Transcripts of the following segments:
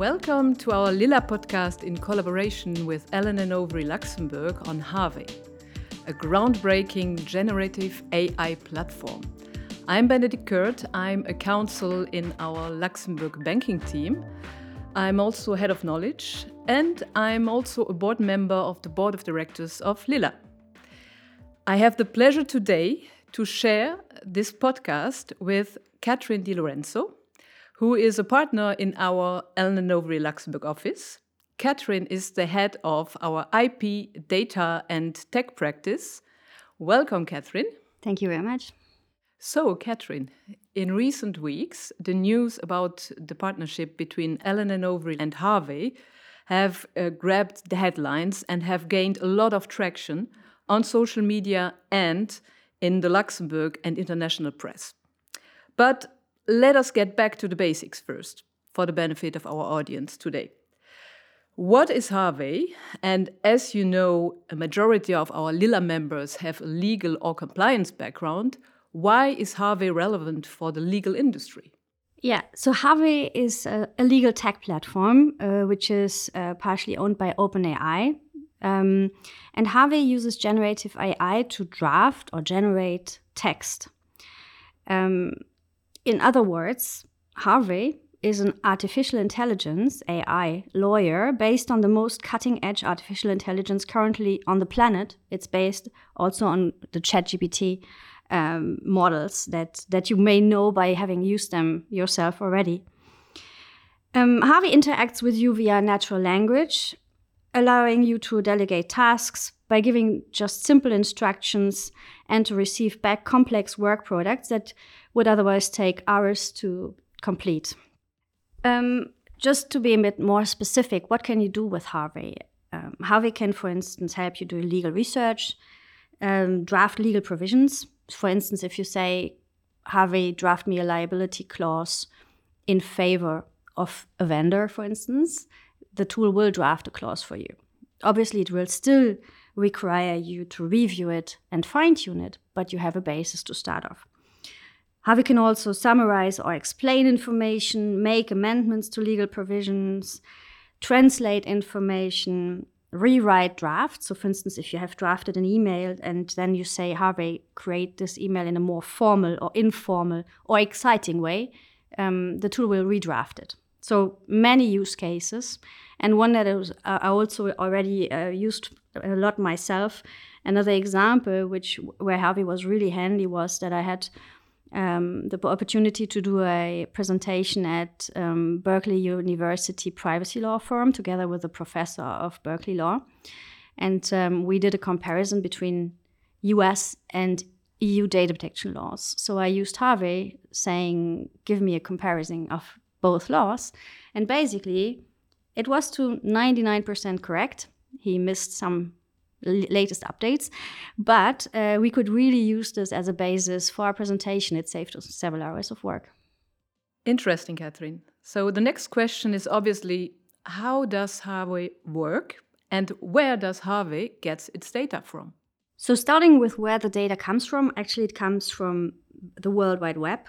Welcome to our LILLA podcast in collaboration with Allen and Overy Luxembourg on Harvey, a groundbreaking generative AI platform. I'm Bénédicte Kurth. I'm a counsel in our Luxembourg banking team. I'm also head of knowledge, and I'm also a board member of the board of directors of LILLA. I have the pleasure today to share this podcast with Catherine Di Lorenzo, who is a partner in our Allen & Luxembourg office. Catherine is the head of our IP, data, and tech practice. Welcome, Catherine. Thank you very much. So, Catherine, in recent weeks, the news about the partnership between Allen and Overy and Harvey have uh, grabbed the headlines and have gained a lot of traction on social media and in the Luxembourg and international press. But let us get back to the basics first, for the benefit of our audience today. What is Harvey? And as you know, a majority of our LILLA members have a legal or compliance background. Why is Harvey relevant for the legal industry? Yeah, so Harvey is a, a legal tech platform uh, which is uh, partially owned by OpenAI. Um, and Harvey uses generative AI to draft or generate text. Um, in other words, Harvey is an artificial intelligence, AI, lawyer based on the most cutting edge artificial intelligence currently on the planet. It's based also on the ChatGPT um, models that, that you may know by having used them yourself already. Um, Harvey interacts with you via natural language, allowing you to delegate tasks by giving just simple instructions and to receive back complex work products that would otherwise take hours to complete. Um, just to be a bit more specific, what can you do with Harvey? Um, Harvey can, for instance, help you do legal research, um, draft legal provisions. For instance, if you say, Harvey, draft me a liability clause in favor of a vendor, for instance, the tool will draft a clause for you. Obviously, it will still require you to review it and fine tune it, but you have a basis to start off. Harvey can also summarize or explain information, make amendments to legal provisions, translate information, rewrite drafts. So, for instance, if you have drafted an email and then you say, Harvey, create this email in a more formal or informal or exciting way, um, the tool will redraft it. So, many use cases. And one that uh, I also already uh, used a lot myself. Another example, which where Harvey was really handy, was that I had um, the opportunity to do a presentation at um, Berkeley University Privacy Law Forum together with a professor of Berkeley Law. And um, we did a comparison between US and EU data protection laws. So I used Harvey saying, give me a comparison of both laws. And basically, it was to 99% correct. He missed some latest updates. But uh, we could really use this as a basis for our presentation. It saved us several hours of work. Interesting, Catherine. So the next question is obviously how does Harvey work and where does Harvey get its data from? So starting with where the data comes from, actually it comes from the World Wide Web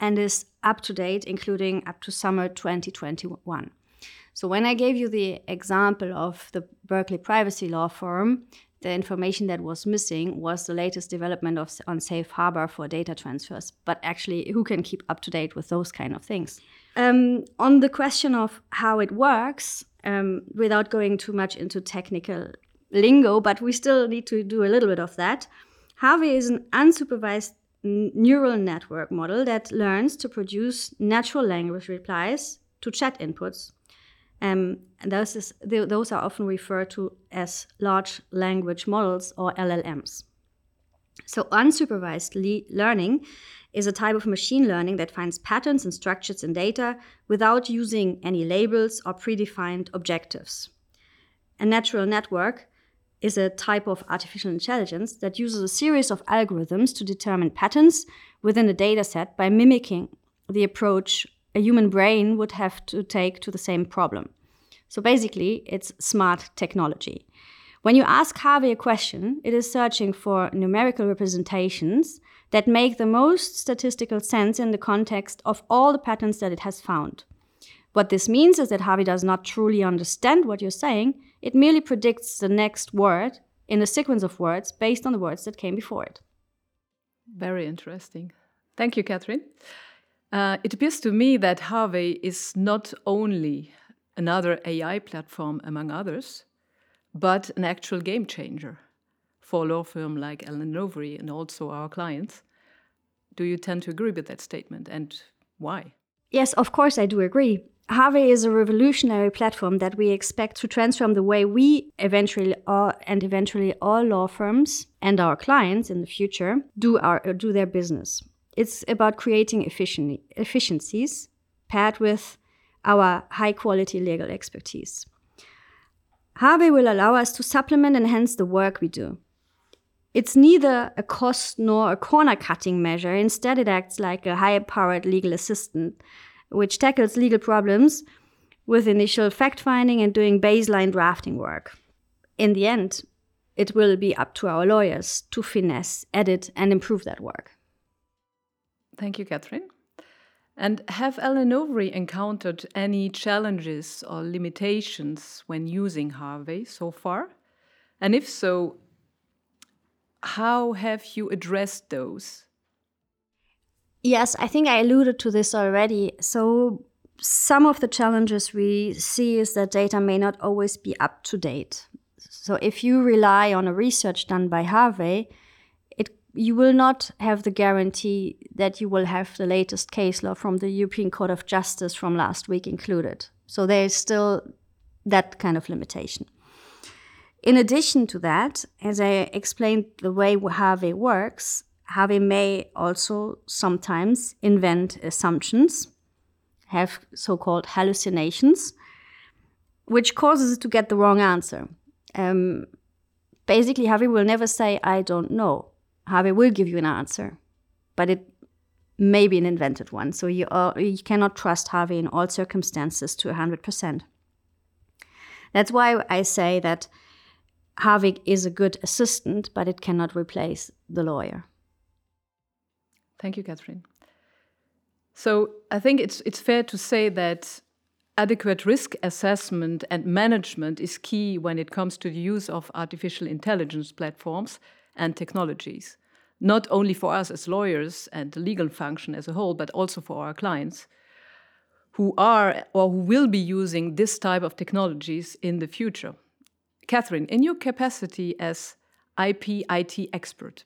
and is up to date, including up to summer 2021. So when I gave you the example of the Berkeley Privacy Law Firm, the information that was missing was the latest development of, on safe harbor for data transfers. But actually, who can keep up to date with those kind of things? Um, on the question of how it works, um, without going too much into technical lingo, but we still need to do a little bit of that. Harvey is an unsupervised neural network model that learns to produce natural language replies to chat inputs um, and those, is, those are often referred to as large language models or LLMs. So, unsupervised le learning is a type of machine learning that finds patterns and structures in data without using any labels or predefined objectives. A neural network is a type of artificial intelligence that uses a series of algorithms to determine patterns within a dataset by mimicking the approach a human brain would have to take to the same problem. So basically, it's smart technology. When you ask Harvey a question, it is searching for numerical representations that make the most statistical sense in the context of all the patterns that it has found. What this means is that Harvey does not truly understand what you're saying, it merely predicts the next word in a sequence of words based on the words that came before it. Very interesting. Thank you, Catherine. Uh, it appears to me that Harvey is not only another AI platform among others, but an actual game changer for a law firm like Allen Overy and also our clients. Do you tend to agree with that statement and why? Yes, of course, I do agree. Harvey is a revolutionary platform that we expect to transform the way we eventually all, and eventually all law firms and our clients in the future do our do their business. It's about creating efficiencies paired with our high quality legal expertise. Harvey will allow us to supplement and enhance the work we do. It's neither a cost nor a corner cutting measure. Instead, it acts like a high powered legal assistant which tackles legal problems with initial fact finding and doing baseline drafting work. In the end, it will be up to our lawyers to finesse, edit, and improve that work. Thank you, Catherine. And have Allen Overy encountered any challenges or limitations when using Harvey so far? And if so, how have you addressed those? Yes, I think I alluded to this already. So, some of the challenges we see is that data may not always be up to date. So, if you rely on a research done by Harvey, it, you will not have the guarantee that you will have the latest case law from the European Court of Justice from last week included. So, there is still that kind of limitation. In addition to that, as I explained the way Harvey works, Harvey may also sometimes invent assumptions, have so called hallucinations, which causes it to get the wrong answer. Um, basically, Harvey will never say, I don't know. Harvey will give you an answer, but it may be an invented one. So you, uh, you cannot trust Harvey in all circumstances to 100%. That's why I say that Harvey is a good assistant, but it cannot replace the lawyer. Thank you, Catherine. So I think it's it's fair to say that adequate risk assessment and management is key when it comes to the use of artificial intelligence platforms and technologies, not only for us as lawyers and the legal function as a whole, but also for our clients who are or who will be using this type of technologies in the future. Catherine, in your capacity as IP IT expert,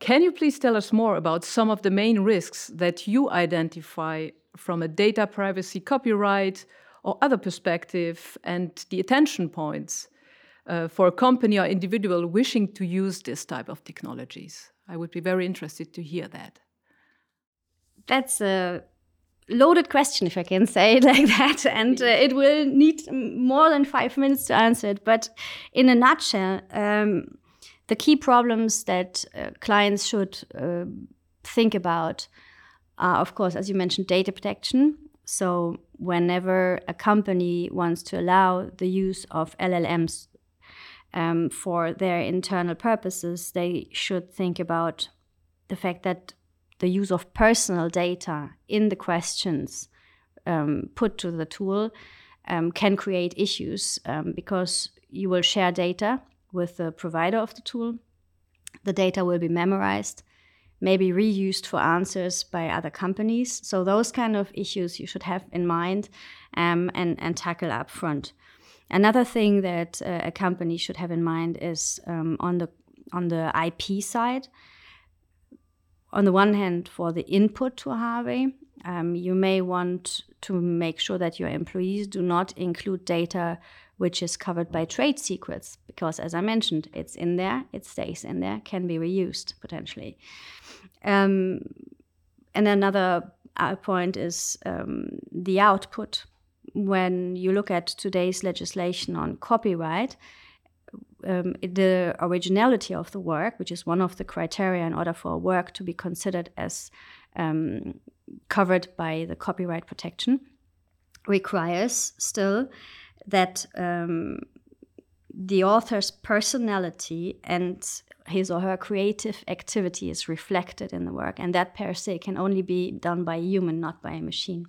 can you please tell us more about some of the main risks that you identify from a data privacy, copyright, or other perspective, and the attention points uh, for a company or individual wishing to use this type of technologies? I would be very interested to hear that. That's a loaded question, if I can say it like that, and uh, it will need more than five minutes to answer it. But in a nutshell, um, the key problems that uh, clients should uh, think about are, of course, as you mentioned, data protection. So, whenever a company wants to allow the use of LLMs um, for their internal purposes, they should think about the fact that the use of personal data in the questions um, put to the tool um, can create issues um, because you will share data with the provider of the tool. The data will be memorized, maybe reused for answers by other companies. So those kind of issues you should have in mind um, and, and tackle up front. Another thing that uh, a company should have in mind is um, on the on the IP side. On the one hand, for the input to Harvey, um, you may want to make sure that your employees do not include data which is covered by trade secrets because as i mentioned it's in there it stays in there can be reused potentially. Um, and another uh, point is um, the output. When you look at today's legislation on copyright um, the originality of the work, which is one of the criteria in order for a work to be considered as um, covered by the copyright protection, requires still that um, the author's personality and his or her creative activity is reflected in the work, and that per se can only be done by a human, not by a machine.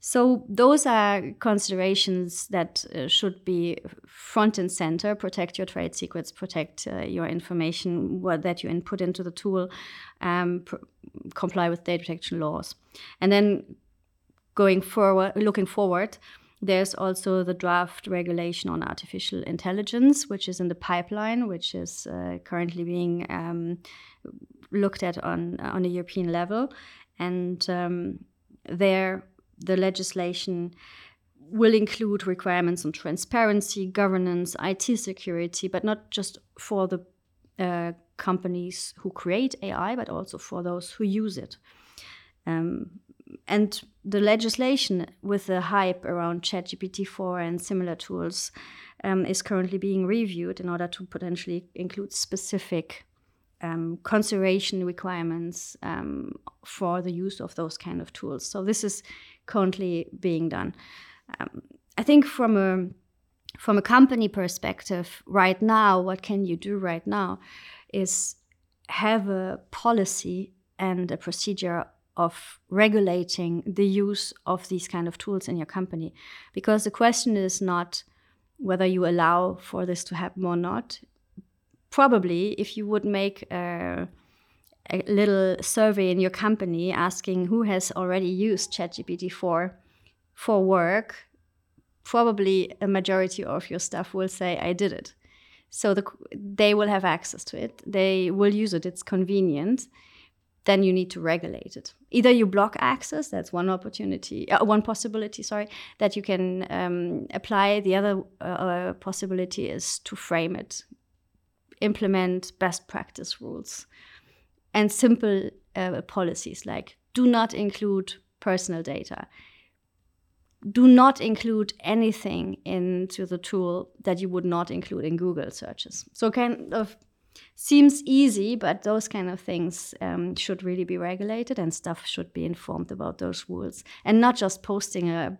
So those are considerations that uh, should be front and center. Protect your trade secrets, protect uh, your information what, that you input into the tool, um, comply with data protection laws, and then going forward, looking forward. There's also the draft regulation on artificial intelligence, which is in the pipeline, which is uh, currently being um, looked at on on a European level, and um, there the legislation will include requirements on transparency, governance, IT security, but not just for the uh, companies who create AI, but also for those who use it. Um, and the legislation with the hype around ChatGPT 4 and similar tools um, is currently being reviewed in order to potentially include specific um, conservation requirements um, for the use of those kind of tools. So this is currently being done. Um, I think from a from a company perspective, right now, what can you do right now is have a policy and a procedure of regulating the use of these kind of tools in your company. Because the question is not whether you allow for this to happen or not. Probably, if you would make a a little survey in your company asking who has already used ChatGPT 4 for work, probably a majority of your staff will say, I did it. So the, they will have access to it. They will use it. It's convenient. Then you need to regulate it. Either you block access. That's one opportunity, uh, one possibility. Sorry, that you can um, apply. The other uh, possibility is to frame it, implement best practice rules and simple uh, policies like do not include personal data. Do not include anything into the tool that you would not include in Google searches. So, kind of seems easy, but those kind of things um, should really be regulated and stuff should be informed about those rules and not just posting a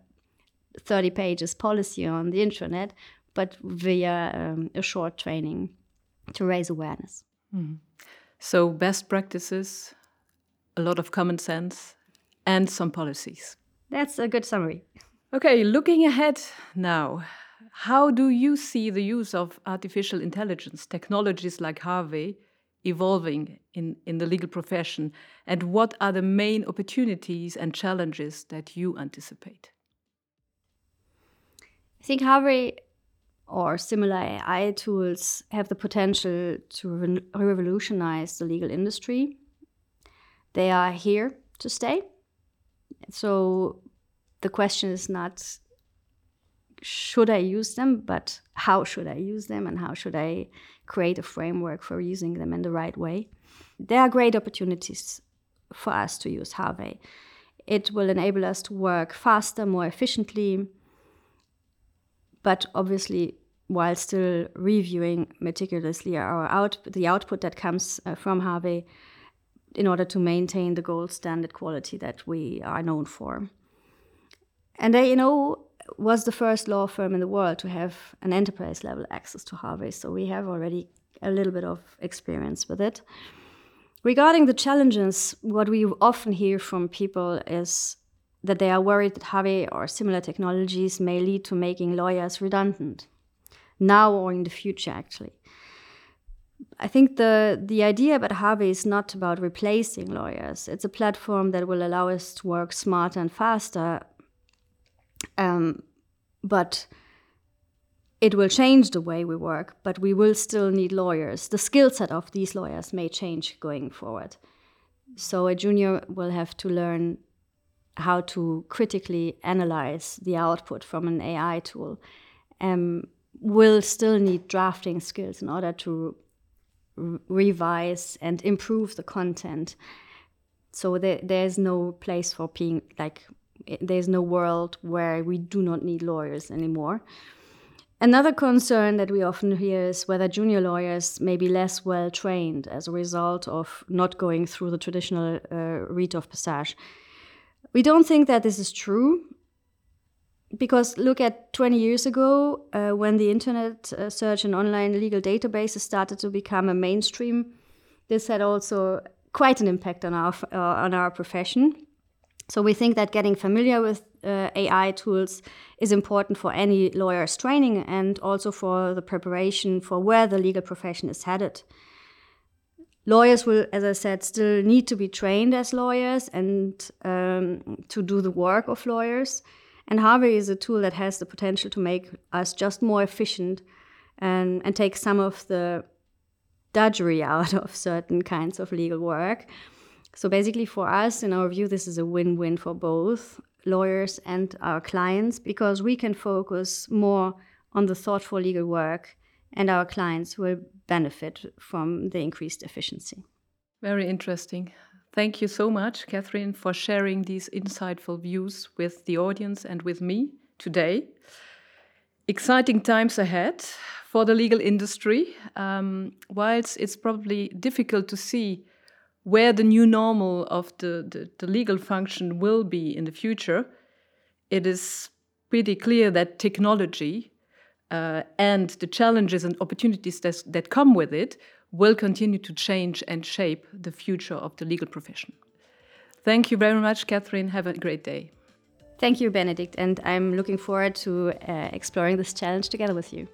30 pages policy on the intranet, but via um, a short training to raise awareness. Mm. So, best practices, a lot of common sense, and some policies. That's a good summary. Okay, looking ahead now, how do you see the use of artificial intelligence, technologies like Harvey, evolving in, in the legal profession? And what are the main opportunities and challenges that you anticipate? I think Harvey or similar AI tools have the potential to re revolutionize the legal industry. They are here to stay. So the question is not should I use them, but how should I use them and how should I create a framework for using them in the right way? There are great opportunities for us to use Harvey. It will enable us to work faster, more efficiently, but obviously while still reviewing meticulously our out the output that comes uh, from Harvey in order to maintain the gold standard quality that we are known for. And they, you know, was the first law firm in the world to have an enterprise level access to Harvey, so we have already a little bit of experience with it. Regarding the challenges, what we often hear from people is that they are worried that Harvey or similar technologies may lead to making lawyers redundant, now or in the future, actually. I think the, the idea about Harvey is not about replacing lawyers. It's a platform that will allow us to work smarter and faster, um, but it will change the way we work, but we will still need lawyers. The skill set of these lawyers may change going forward. So a junior will have to learn how to critically analyze the output from an AI tool, um, will still need drafting skills in order to revise and improve the content. So there, there's no place for being like, there's no world where we do not need lawyers anymore. Another concern that we often hear is whether junior lawyers may be less well trained as a result of not going through the traditional uh, rite of passage. We don't think that this is true because look at 20 years ago uh, when the internet uh, search and online legal databases started to become a mainstream this had also quite an impact on our uh, on our profession So we think that getting familiar with uh, AI tools is important for any lawyer's training and also for the preparation for where the legal profession is headed. Lawyers will, as I said, still need to be trained as lawyers and um, to do the work of lawyers. And Harvey is a tool that has the potential to make us just more efficient and, and take some of the drudgery out of certain kinds of legal work. So basically, for us, in our view, this is a win win for both lawyers and our clients because we can focus more on the thoughtful legal work, and our clients will benefit from the increased efficiency. Very interesting. Thank you so much, Catherine, for sharing these insightful views with the audience and with me today. Exciting times ahead for the legal industry. Um, whilst it's probably difficult to see where the new normal of the, the, the legal function will be in the future, it is pretty clear that technology uh, and the challenges and opportunities that, that come with it will continue to change and shape the future of the legal profession. Thank you very much, Catherine. Have a great day. Thank you, Benedict, and I'm looking forward to uh, exploring this challenge together with you.